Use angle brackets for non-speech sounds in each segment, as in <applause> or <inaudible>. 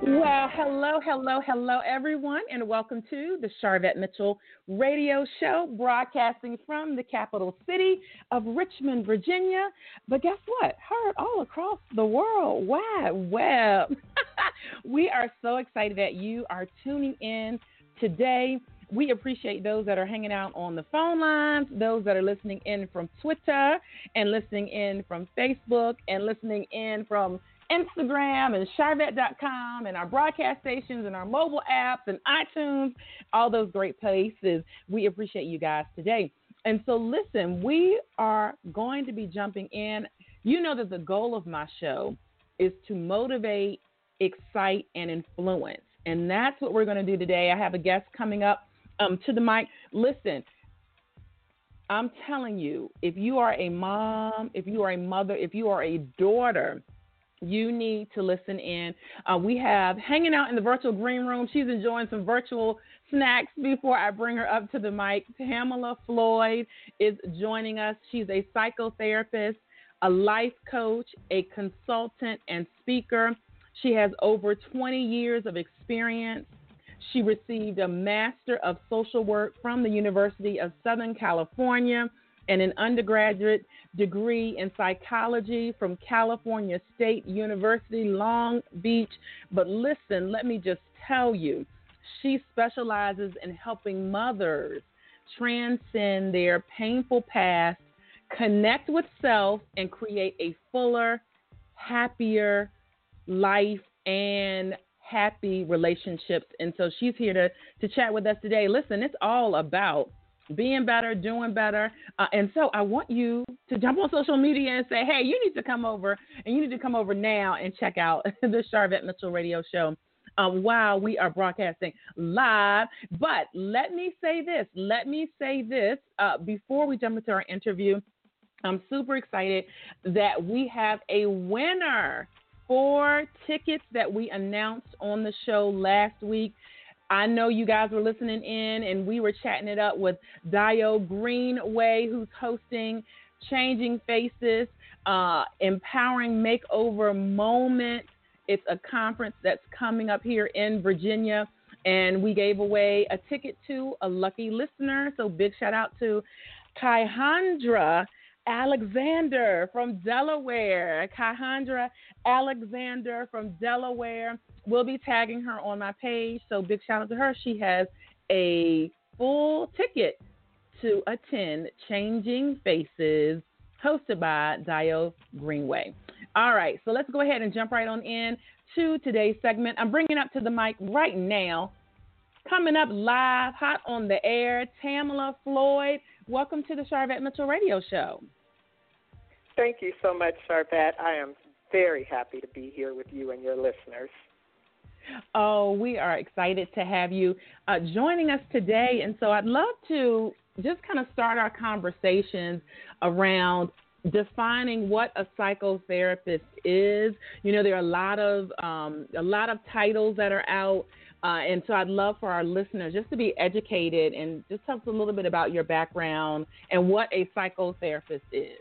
Well, hello, hello, hello, everyone, and welcome to the Sharvette Mitchell radio show, broadcasting from the capital city of Richmond, Virginia. But guess what? Heard all across the world wide web. <laughs> we are so excited that you are tuning in today. We appreciate those that are hanging out on the phone lines, those that are listening in from Twitter, and listening in from Facebook, and listening in from Instagram and Sharvette.com and our broadcast stations and our mobile apps and iTunes, all those great places. We appreciate you guys today. And so, listen, we are going to be jumping in. You know that the goal of my show is to motivate, excite, and influence. And that's what we're going to do today. I have a guest coming up um, to the mic. Listen, I'm telling you, if you are a mom, if you are a mother, if you are a daughter, you need to listen in. Uh, we have hanging out in the virtual green room. She's enjoying some virtual snacks before I bring her up to the mic. Tamala Floyd is joining us. She's a psychotherapist, a life coach, a consultant, and speaker. She has over 20 years of experience. She received a Master of Social Work from the University of Southern California and an undergraduate degree in psychology from California State University, Long Beach. But listen, let me just tell you, she specializes in helping mothers transcend their painful past, connect with self, and create a fuller, happier life and happy relationships. And so she's here to, to chat with us today. Listen, it's all about being better, doing better. Uh, and so I want you to jump on social media and say, hey, you need to come over and you need to come over now and check out <laughs> the Sharvette Mitchell radio show. Um, while we are broadcasting live. But let me say this. Let me say this uh, before we jump into our interview. I'm super excited that we have a winner for tickets that we announced on the show last week. I know you guys were listening in and we were chatting it up with Dio Greenway, who's hosting Changing Faces, uh, Empowering Makeover Moment. It's a conference that's coming up here in Virginia. And we gave away a ticket to a lucky listener. So big shout out to Kaihandra Alexander from Delaware. Kaihandra Alexander from Delaware We'll be tagging her on my page. So big shout out to her. She has a full ticket to attend Changing Faces, hosted by Dio Greenway. All right, so let's go ahead and jump right on in to today's segment. I'm bringing up to the mic right now, coming up live, hot on the air, Tamala Floyd. Welcome to the Sharvette Mitchell Radio Show. Thank you so much, Sharvette. I am very happy to be here with you and your listeners. Oh, we are excited to have you uh, joining us today. And so I'd love to just kind of start our conversations around defining what a psychotherapist is. You know, there are a lot of um, a lot of titles that are out, uh, and so I'd love for our listeners just to be educated and just tell us a little bit about your background and what a psychotherapist is.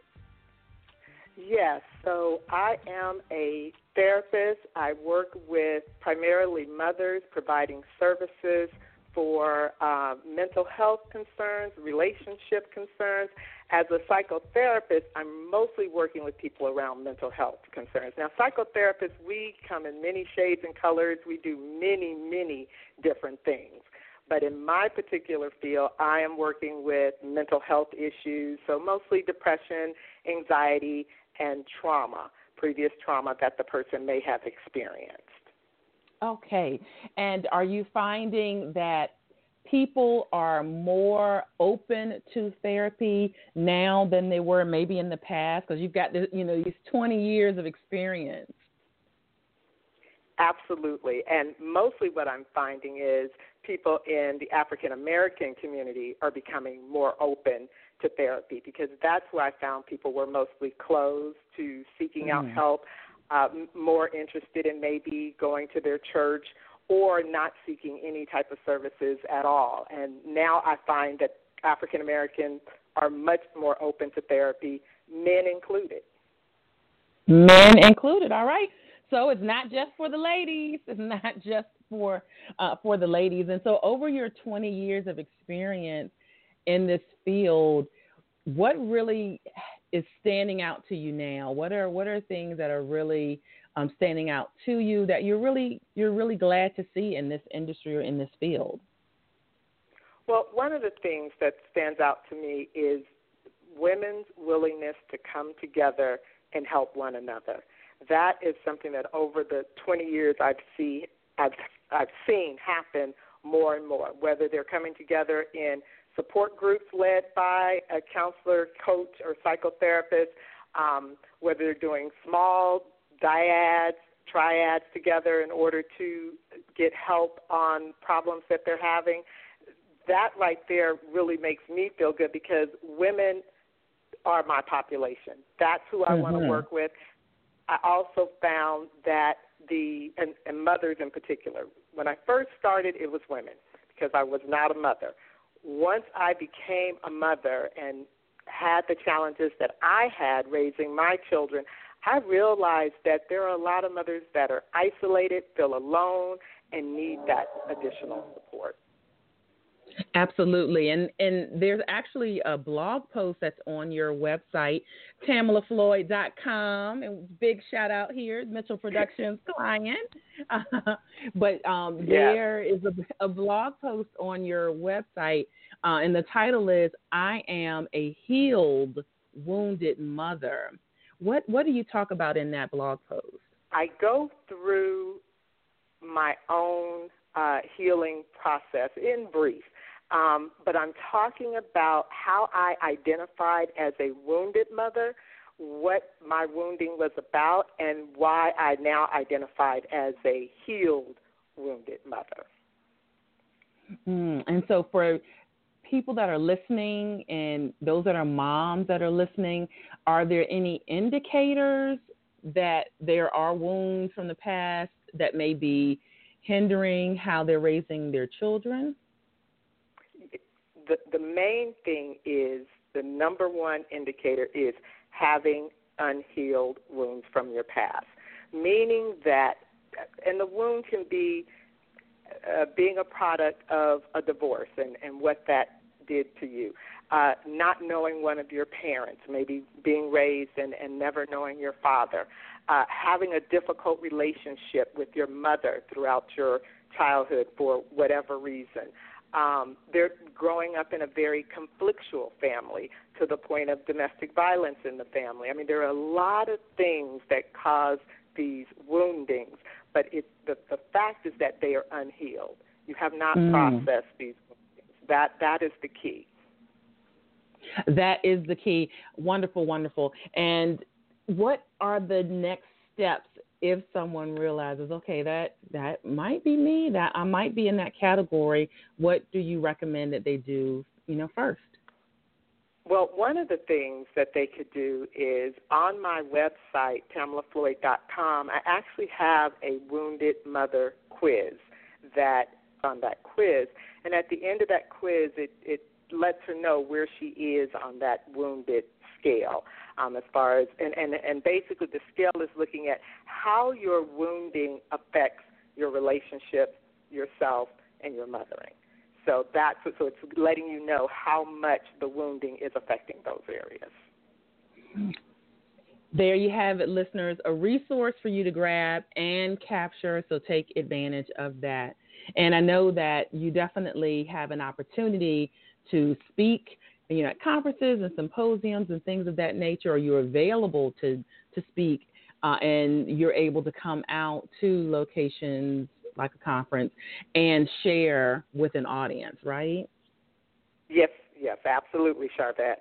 Yes, so I am a therapist. I work with primarily mothers providing services for uh, mental health concerns, relationship concerns. As a psychotherapist, I'm mostly working with people around mental health concerns. Now, psychotherapists, we come in many shades and colors. We do many, many different things. But in my particular field, I am working with mental health issues, so mostly depression, anxiety, and trauma, previous trauma that the person may have experienced. Okay. And are you finding that people are more open to therapy now than they were maybe in the past because you've got this, you know these 20 years of experience absolutely and mostly what i'm finding is people in the african american community are becoming more open to therapy because that's where I found people were mostly closed to seeking out Mm. help, uh, more interested in maybe going to their church or not seeking any type of services at all. And now I find that African Americans are much more open to therapy, men included. Men included. All right. So it's not just for the ladies. It's not <laughs> just for uh, for the ladies. And so over your 20 years of experience in this field, what really is standing out to you now? What are what are things that are really um, standing out to you that you're really you're really glad to see in this industry or in this field? Well, one of the things that stands out to me is women's willingness to come together and help one another. That is something that over the 20 years I've see I've I've seen happen more and more. Whether they're coming together in support groups led by a counselor, coach, or psychotherapist, um, whether they're doing small dyads, triads together in order to get help on problems that they're having. That right there really makes me feel good because women are my population. That's who I want to work with. I also found that the and, and mothers in particular. When I first started, it was women because I was not a mother. Once I became a mother and had the challenges that I had raising my children, I realized that there are a lot of mothers that are isolated, feel alone, and need that additional support. Absolutely. And and there's actually a blog post that's on your website, TamalaFloyd.com. And big shout out here, Mitchell Productions <laughs> client. Uh, <laughs> but um, Yeah. there is a, a blog post on your website, uh, and the title is "I Am a Healed Wounded Mother." What what do you talk about in that blog post? I go through my own uh, healing process in brief, um, but I'm talking about how I identified as a wounded mother, what my wounding was about, and why I now identified as a healed wounded mother. Mm, and so for people that are listening and those that are moms that are listening, are there any indicators that there are wounds from the past that may be hindering how they're raising their children? The, the main thing is the number one indicator is having unhealed wounds from your past, meaning that, and the wound can be uh, being a product of a divorce and, and what that did to you. Uh, not knowing one of your parents, maybe being raised and, and never knowing your father, uh, having a difficult relationship with your mother throughout your childhood for whatever reason. Um, they're growing up in a very conflictual family to the point of domestic violence in the family. I mean, there are a lot of things that cause these woundings, but it, the, the fact is that they are unhealed. You have not Mm. processed these woundings. That, that is the key. That is the key. Wonderful, wonderful. And what are the next steps if someone realizes, okay, that that might be me, that I might be in that category? What do you recommend that they do, you know, first? Well, one of the things that they could do is on my website, TamalaFloyd.com, I actually have a wounded mother quiz that on that quiz. And at the end of that quiz, it, it lets her know where she is on that wounded scale. Um, as far as and, and and basically the scale is looking at how your wounding affects your relationship, yourself, and your mothering. So that's so it's letting you know how much the wounding is affecting those areas. There you have it, listeners, a resource for you to grab and capture. So take advantage of that. And I know that you definitely have an opportunity to speak, you know, at conferences and symposiums and things of that nature, or you're available to to speak, uh, and you're able to come out to locations like a conference and share with an audience, right? Yes, yes, absolutely, Sharvette.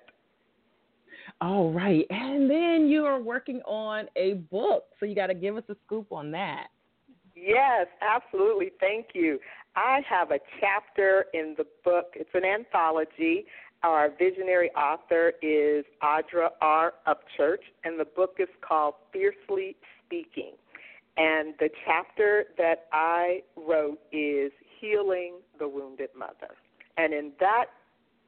All right. And then you are working on a book. So you got to give us a scoop on that. Yes, absolutely. Thank you. I have a chapter in the book. It's an anthology, Our visionary author is Audra R. Upchurch, and the book is called Fiercely Speaking. And the chapter that I wrote is Healing the Wounded Mother. And in that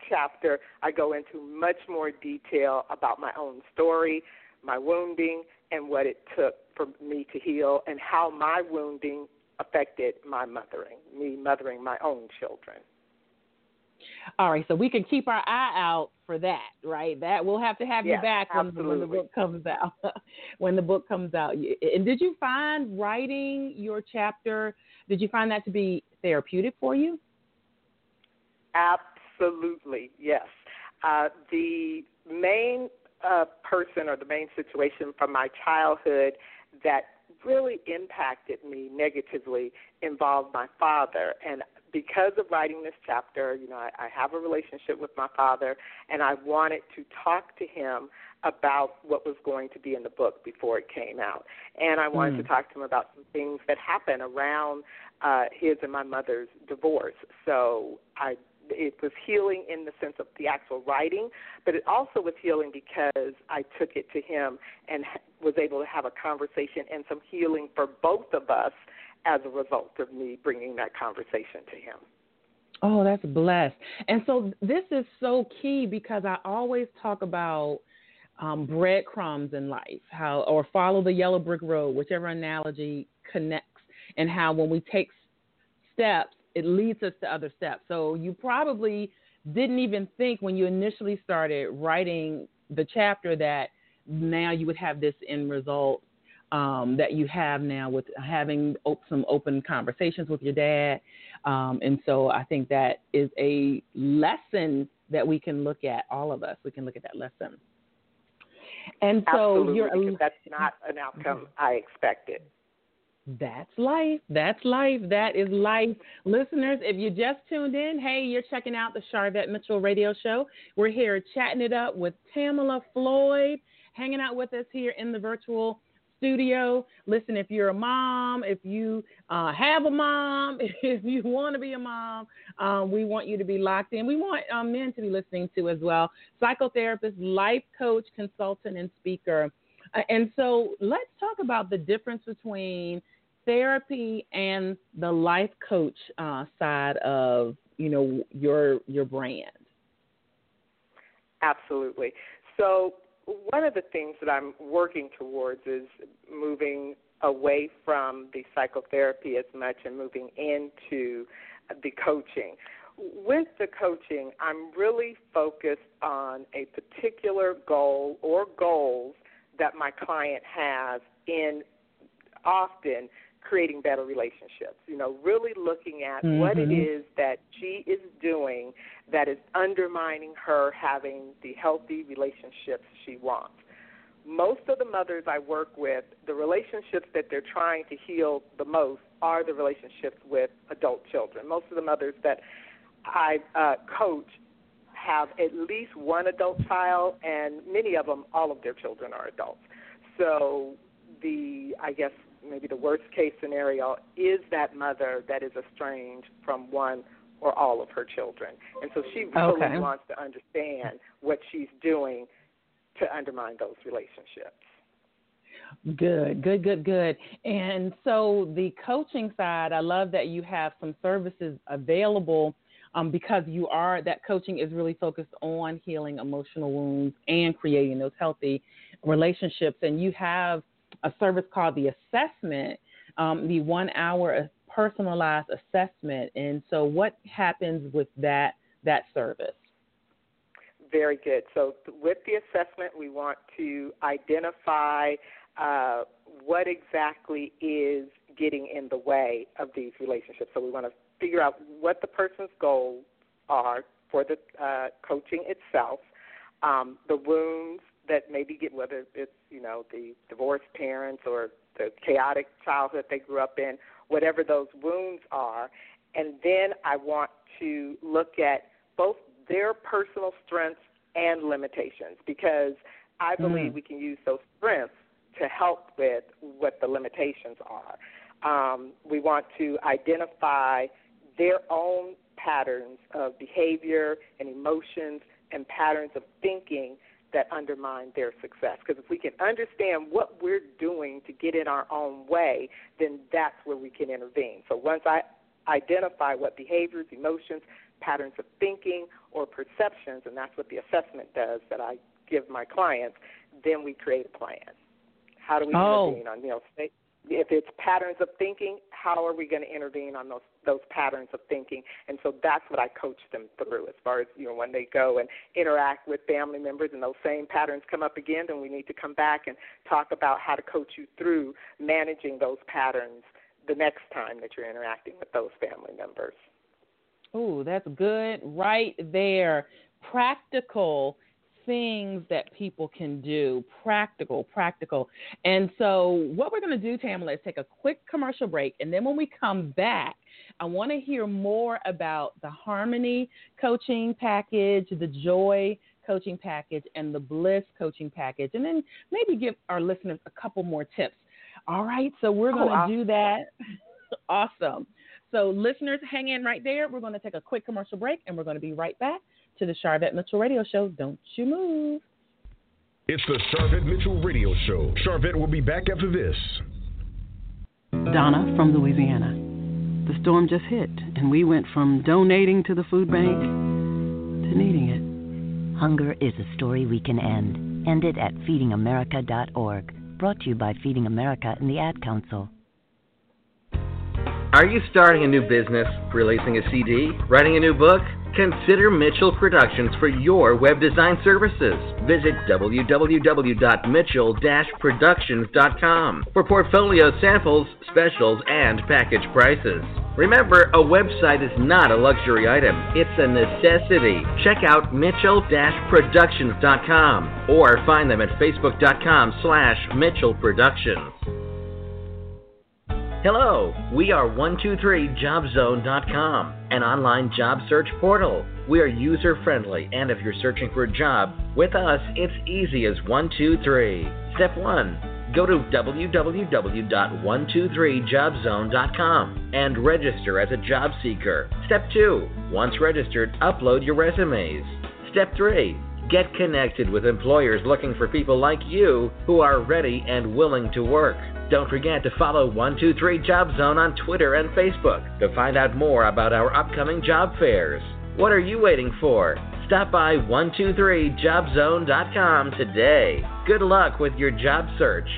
chapter, I go into much more detail about my own story, my wounding, and what it took for me to heal, and how my wounding affected my mothering, me mothering my own children. All right, so we can keep our eye out for that, right? That we'll have to have yes, you back when, <laughs> when, the book comes out. when the book comes out, and did you find writing your chapter? Did you find that to be therapeutic for you? Absolutely, yes. Uh, the main uh, person or the main situation from my childhood that really impacted me negatively involved my father. And because of writing this chapter, you know, I, I have a relationship with my father, and I wanted to talk to him about what was going to be in the book before it came out. And I wanted mm. to talk to him about some things that happened around uh, his and my mother's divorce. So I it was healing in the sense of the actual writing, but it also was healing because I took it to him and was able to have a conversation and some healing for both of us as a result of me bringing that conversation to him. Oh, that's blessed. And so this is so key because I always talk about um, breadcrumbs in life, how or follow the yellow brick road, whichever analogy connects, and how when we take steps, it leads us to other steps. So you probably didn't even think when you initially started writing the chapter that now you would have this end result um, that you have now with having op- some open conversations with your dad. Um, and so I think that is a lesson that we can look at, all of us. We can look at that lesson. And so Absolutely, you're that's not an outcome I expected. That's life. That's life. That is life. Listeners, if you just tuned in, hey, you're checking out the Sharvette Mitchell radio show. We're here chatting it up with Tamala Floyd, hanging out with us here in the virtual studio. Listen, if you're a mom, if you uh, have a mom, <laughs> if you want to be a mom, um, we want you to be locked in. We want um, men to be listening to as well. Psychotherapist, life coach, consultant, and speaker. Uh, and so let's talk about the difference between therapy and the life coach uh, side of you know your your brand. Absolutely. So one of the things that I'm working towards is moving away from the psychotherapy as much and moving into the coaching. With the coaching, I'm really focused on a particular goal or goals that my client has in often creating better relationships. You know, really looking at mm-hmm. what it is that she is doing that is undermining her having the healthy relationships she wants. Most of the mothers I work with, the relationships that they're trying to heal the most are the relationships with adult children. Most of the mothers that I uh, coach have at least one adult child, and many of them, all of their children are adults. So the, I guess, maybe the worst case scenario is that mother that is estranged from one or all of her children. And so she really okay. wants to understand what she's doing to undermine those relationships. Good, good, good, good. And so the coaching side, I love that you have some services available um, because you are that coaching is really focused on healing emotional wounds and creating those healthy relationships. And you have a service called the assessment, um, the one hour personalized assessment. And so, what happens with that that service? Very good. So, with the assessment, we want to identify uh, what exactly is getting in the way of these relationships. So, we want to figure out what the person's goals are for the uh, coaching itself, um, the wounds that maybe get whether it's you know the divorced parents or the chaotic childhood they grew up in, whatever those wounds are, and then I want to look at both their personal strengths and limitations because I hmm. believe mm. we can use those strengths to help with what the limitations are. Um, we want to identify their own patterns of behavior and emotions and patterns of thinking that undermine their success. Because if we can understand what we're doing to get in our own way, then that's where we can intervene. So once I identify what behaviors, emotions, patterns of thinking, or perceptions, and that's what the assessment does that I give my clients, then we create a plan. How do we oh. intervene on, you know, if it's patterns of thinking, how are we going to intervene on those those patterns of thinking? And so that's what I coach them through. As far as you know, when they go and interact with family members, and those same patterns come up again, then we need to come back and talk about how to coach you through managing those patterns the next time that you're interacting with those family members. Oh, that's good right there. Practical things that people can do, practical, practical. And so, what we're going to do, Tamala, is take a quick commercial break. And then when we come back, I want to hear more about the Harmony coaching package, the Joy coaching package, and the Bliss coaching package. And then maybe give our listeners a couple more tips. All right, so we're going to oh, awesome. do that. <laughs> awesome. So, listeners, hang in right there. We're going to take a quick commercial break and we're going to be right back to the Sharvette Mitchell Radio Show. Don't you move. It's the Sharvette Mitchell Radio Show. Sharvette will be back after this. Donna from Louisiana. The storm just hit, and we went from donating to the food bank to needing it. Hunger is a story we can end. End it at feedingamerica.org. Brought to you by Feeding America and the Ad Council. Are you starting a new business, releasing a CD, writing a new book? Consider Mitchell Productions for your web design services. Visit www.mitchell-productions.com for portfolio samples, specials, and package prices. Remember, a website is not a luxury item, it's a necessity. Check out mitchell-productions.com or find them at facebook.com slash mitchellproductions. Hello, we are 123jobzone.com, an online job search portal. We are user friendly, and if you're searching for a job, with us it's easy as 123. Step 1 Go to www.123jobzone.com and register as a job seeker. Step 2 Once registered, upload your resumes. Step 3 Get connected with employers looking for people like you who are ready and willing to work. Don't forget to follow 123 Job Zone on Twitter and Facebook to find out more about our upcoming job fairs. What are you waiting for? Stop by 123jobzone.com today. Good luck with your job search.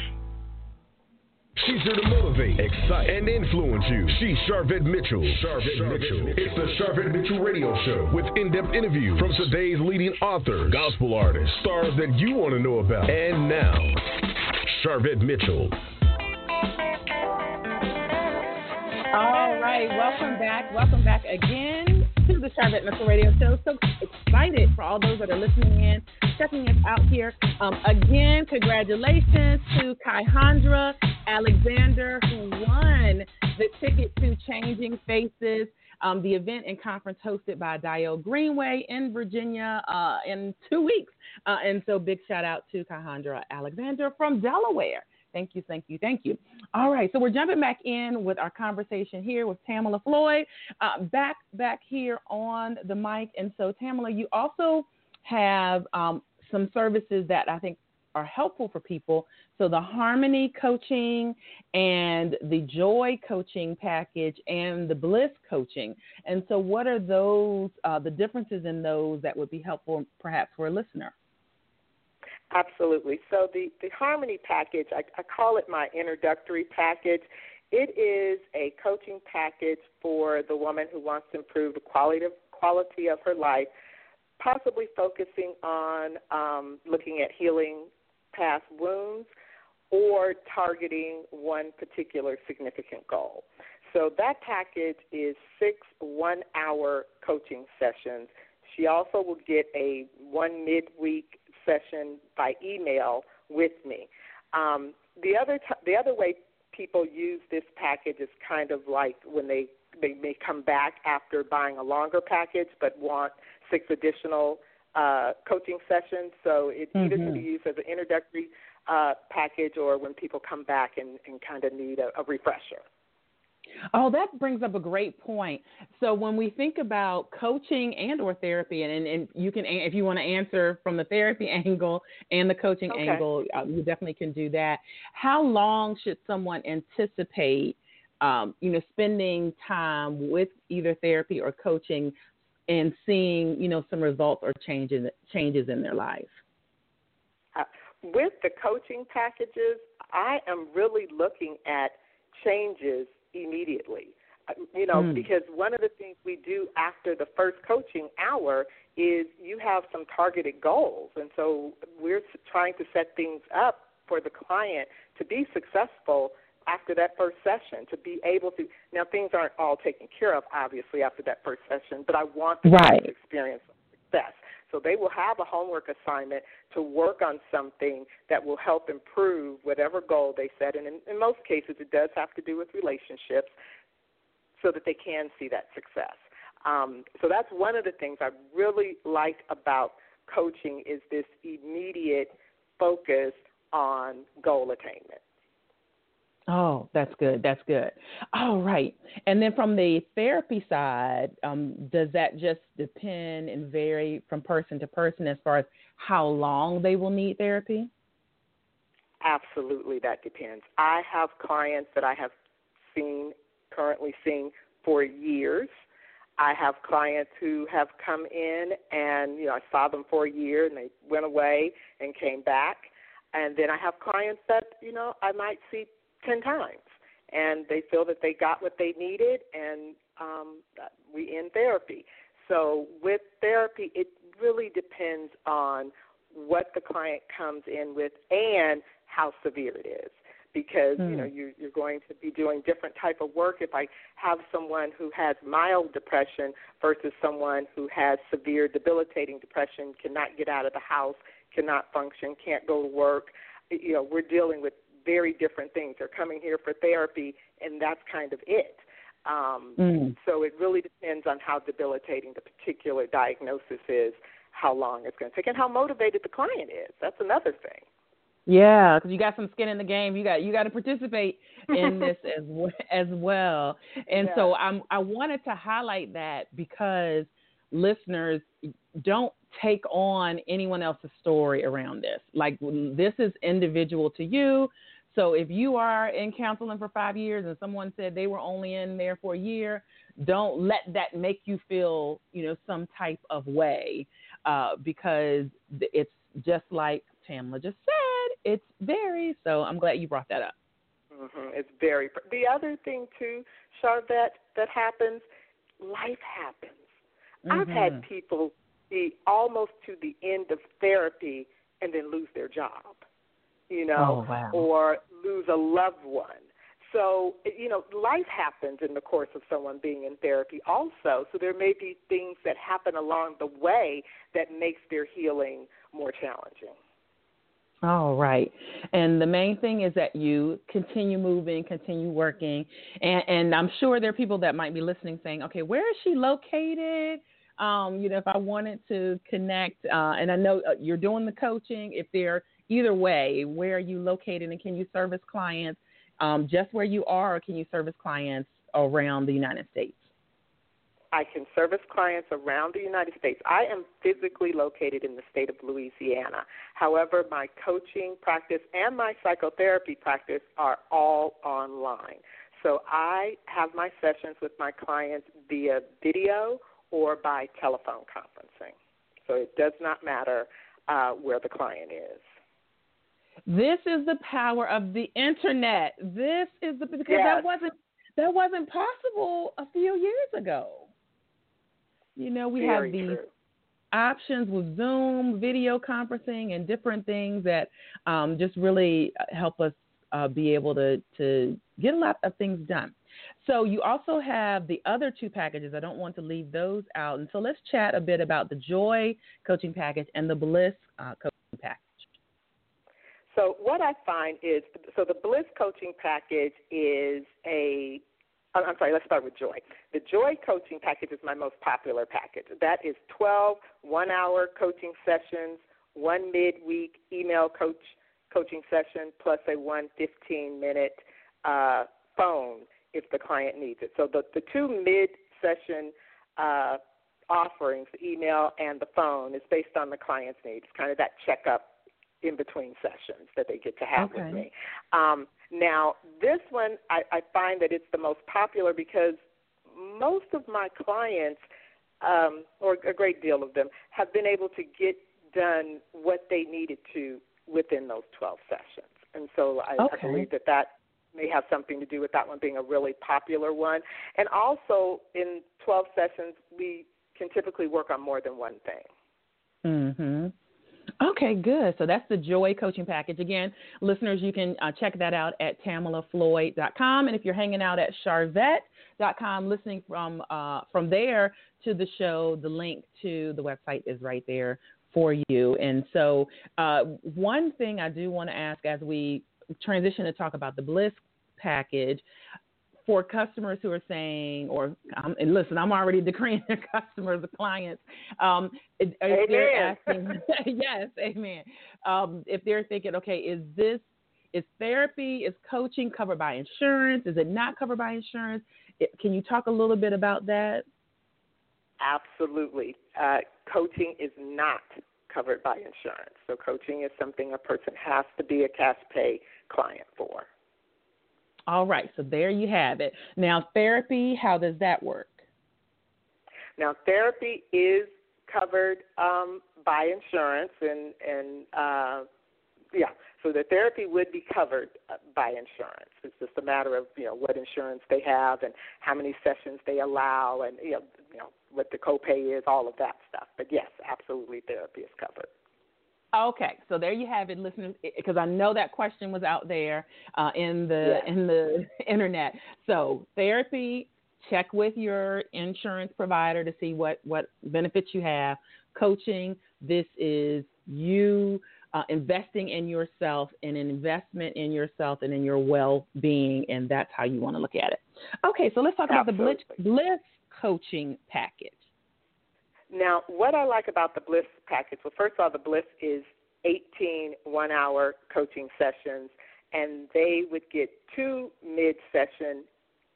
She's here to motivate, excite, and influence you. She's Sharvette Mitchell. Sharvette, Sharvette Mitchell. Mitchell. It's the Sharvette Mitchell Radio Show with in-depth interviews from today's leading authors, gospel artists, stars that you want to know about. And now, Sharvette Mitchell. All right, welcome back. Welcome back again to the Sharvette Mitchell Radio Show. So excited for all those that are listening in, checking us out here. Um, again, congratulations to Kyhandra Alexander, who won the ticket to Changing Faces. Um, the event and conference hosted by Dio Greenway in Virginia uh, in two weeks. Uh, and so, big shout out to Kyhandra Alexander from Delaware. Thank you, thank you, thank you. All right, so we're jumping back in with our conversation here with Tamala Floyd, uh, back back here on the mic. And so, Tamala, you also have um, some services that I think are helpful for people. So the Harmony coaching and the Joy coaching package and the Bliss coaching. And so, what are those uh, the differences in those that would be helpful, perhaps, for a listener? Absolutely. So the, the Harmony package, I, I call it my introductory package. It is a coaching package for the woman who wants to improve the quality of, quality of her life, possibly focusing on um, looking at healing past wounds or targeting one particular significant goal. So that package is six one hour coaching sessions. She also will get a one midweek session by email with me. Um, the other t- the other way people use this package is kind of like when they they may come back after buying a longer package but want six additional uh, coaching sessions. So it mm-hmm. either can be used as an introductory uh, package or when people come back and, and kind of need a, a refresher. Oh, that brings up a great point. So when we think about coaching and or therapy, and, and you can, if you want to answer from the therapy <laughs> angle and the coaching okay. angle, uh, you definitely can do that. How long should someone anticipate, um, you know, spending time with either therapy or coaching and seeing, you know, some results or changes changes in their life? Uh, with the coaching packages, I am really looking at changes immediately. Uh, you know, mm. because one of the things we do after the first coaching hour is you have some targeted goals. And so we're trying to set things up for the client to be successful after that first session, to be able to. Now, things aren't all taken care of, obviously, after that first session, but I want them right. to experience success. So they will have a homework assignment to work on something that will help improve whatever goal they set. And in, in most cases, it does have to do with relationships so that they can see that success. Um, so that's one of the things I really like about coaching is this immediate focus on goal attainment. Oh, that's good. That's good. All right. And then from the therapy side, um, does that just depend and vary from person to person as far as how long they will need therapy? Absolutely, that depends. I have clients that I have seen, currently seeing for years. I have clients who have come in and, you know, I saw them for a year and they went away and came back. And then I have clients that, you know, I might see 10 times. And they feel that they got what they needed, and um, we end therapy. So with therapy, it really depends on what the client comes in with and how severe it is because mm. you know hmm. you, you're going to be doing different type of work if i have someone who has mild depression versus someone who has severe debilitating depression cannot get out of the house cannot function can't go to work you know we're dealing with very different things. They're coming here for therapy, and that's kind of it. Um, mm. So it really depends on how debilitating the particular diagnosis is, how long it's going to take, and how motivated the client is. That's another thing. Yeah, because you got some skin in the game. You got you got to participate in <laughs> this as as well. And yeah. so I'm I wanted to highlight that because listeners don't take on anyone else's story around this. Like this is individual to you. So if you are in counseling for five years and someone said they were only in there for a year, don't let that make you feel, you know, some type of way, uh, because it's just like Tamala just said, it's very. So I'm glad you brought that up. Mm-hmm. It's very. The other thing too, Sharvette, that happens, life happens. Mm-hmm. I've had mm-hmm. people be almost to the end of therapy and then lose their job you know, oh, wow. or lose a loved one. So, you know, life happens in the course of someone being in therapy also. So there may be things that happen along the way that makes their healing more challenging. All right. And the main thing is that you continue moving, continue working. And, and I'm sure there are people that might be listening saying, okay, where is she located? Um, you know, if I wanted to connect, uh, and I know uh, you're doing the coaching, if there either way, where are you located and can you service clients um, just where you are, or can you service clients around the United States? I can service clients around the United States. I am physically located in the state of Louisiana. However, my coaching practice and my psychotherapy practice are all online. So I have my sessions with my clients via video or by telephone conferencing. So it does not matter uh, where the client is. This is the power of the internet. This is the because yes. that wasn't that wasn't possible a few years ago. You know, we Very have these true. options with Zoom, video conferencing, and different things that um, just really help us uh, be able to to get a lot of things done. So you also have the other two packages. I don't want to leave those out. And so let's chat a bit about the Joy coaching package and the Bliss uh, coaching package. So what I find is, so the Bliss coaching package is a I'm sorry, let's start with Joy. The Joy coaching package is my most popular package. That is 12 one hour coaching sessions, one midweek email coach coaching session, plus a one 15 minute uh, phone if the client needs it. So the, the two mid session uh, offerings, the email and the phone, is based on the client's needs, kind of that checkup in between sessions that they get to have okay. with me. Um, now, this one, I, I find that it's the most popular because most of my clients, um, or a great deal of them, have been able to get done what they needed to within those 12 sessions. And so I, okay. I believe that that may have something to do with that one being a really popular one. And also, in 12 sessions, we can typically work on more than one thing. Mhm. Okay, good. So that's the Joy Coaching Package. Again, listeners, you can uh, check that out at TamalaFloyd.com. And if you're hanging out at Sharvette.com, listening from uh, from there to the show, the link to the website is right there for you. And so, uh, one thing I do want to ask as we transition to talk about the Bliss package for customers who are saying, or um, and listen, I'm already <laughs> decreeing their customers, the clients, um, if, they're asking, <laughs> yes, amen. Um, if they're thinking, okay, is this is therapy, is coaching covered by insurance? Is it not covered by insurance? It, can you talk a little bit about that? Absolutely. Uh, coaching is not covered by insurance. So coaching is something a person has to be a cash pay client for. All right, so there you have it. Now, therapy, how does that work? Now, therapy is covered um, by insurance, and and uh, yeah, so the therapy would be covered uh, by insurance. It's just a matter of you know what insurance they have and how many sessions they allow, and you know what the copay is, all of that stuff. But yes, absolutely, therapy is covered. Okay, so there you have it, listeners. Because I know that question was out there uh, in the in the <laughs> internet. So therapy, check with your insurance provider to see what what benefits you have. Coaching, this is you uh, investing in yourself and an investment in yourself and in your well being, and that's how you want to look at it. Okay, so let's talk Absolutely. about the Bliss, Bliss coaching package. Now, what I like about the Bliss package, well, first of all, the Bliss is 18 one hour coaching sessions, and they would get two mid session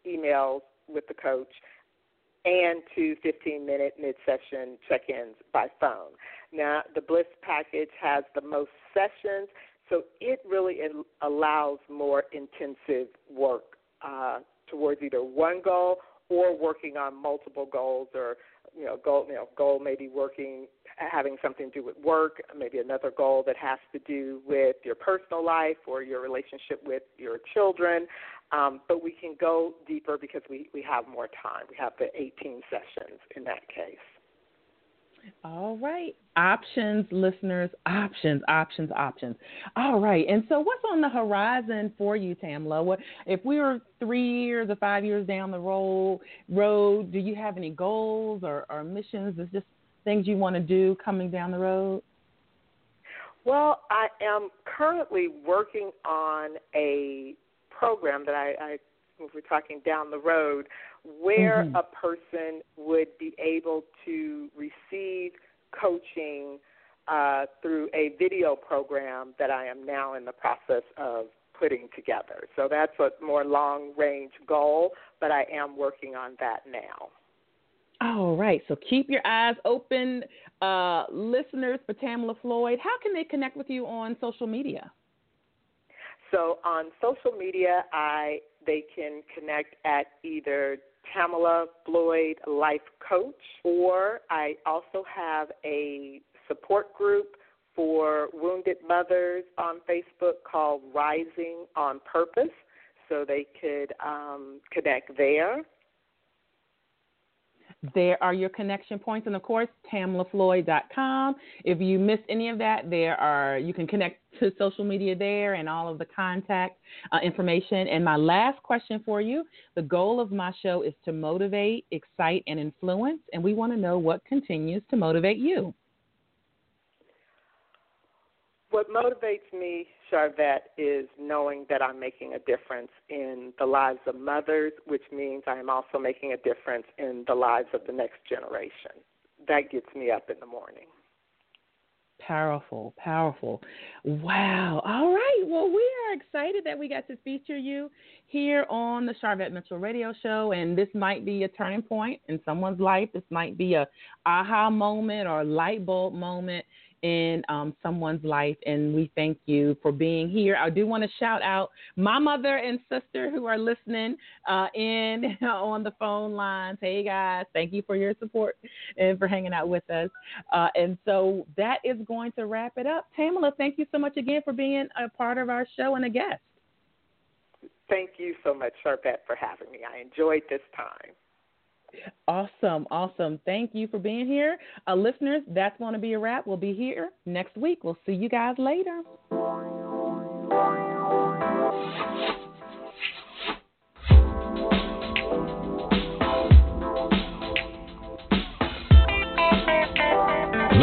emails with the coach and two 15 minute mid session check ins by phone. Now, the Bliss package has the most sessions, so it really allows more intensive work uh, towards either one goal or working on multiple goals or you know goal you know goal maybe working having something to do with work maybe another goal that has to do with your personal life or your relationship with your children. Um, but we can go deeper because we we have more time. We have the 18 sessions in that case all right. Options, listeners, options, options, options. All right. And so, what's on the horizon for you, Tamala? What if we were three years or five years down the road? Road, do you have any goals or, or missions? Is just things you want to do coming down the road? Well, I am currently working on a program that I, I if we're talking down the road, where mm-hmm. a person would be able to receive coaching uh, through a video program that I am now in the process of putting together. So that's a more long range goal, but I am working on that now. All right. So keep your eyes open, uh, listeners, for Tamala Floyd. How can they connect with you on social media? So on social media, I they can connect at either Tamala Floyd Life Coach, or I also have a support group for wounded mothers on Facebook called Rising on Purpose. So they could um, connect there. There are your connection points, and of course, tamalafloyd.com. If you missed any of that, there are you can connect to social media there and all of the contact uh, information. And my last question for you: the goal of my show is to motivate, excite, and influence, and we want to know what continues to motivate you. What motivates me, Sharvette, is knowing that I'm making a difference in the lives of mothers, which means I am also making a difference in the lives of the next generation. That gets me up in the morning. Powerful, powerful. Wow. All right. Well, we are excited that we got to feature you here on the Sharvette Mitchell Radio Show, and this might be a turning point in someone's life. This might be a aha moment or light bulb moment in um, someone's life. And we thank you for being here. I do want to shout out my mother and sister who are listening uh, in <laughs> on the phone lines. Hey guys, thank you for your support and for hanging out with us. Uh, and so that is going to wrap it up. Tamala, thank you so much again for being a part of our show and a guest. Thank you so much, Sharvette, for having me. I enjoyed this time. Awesome, awesome. Thank you for being here. Uh, listeners, that's going to be a wrap. We'll be here next week. We'll see you guys later.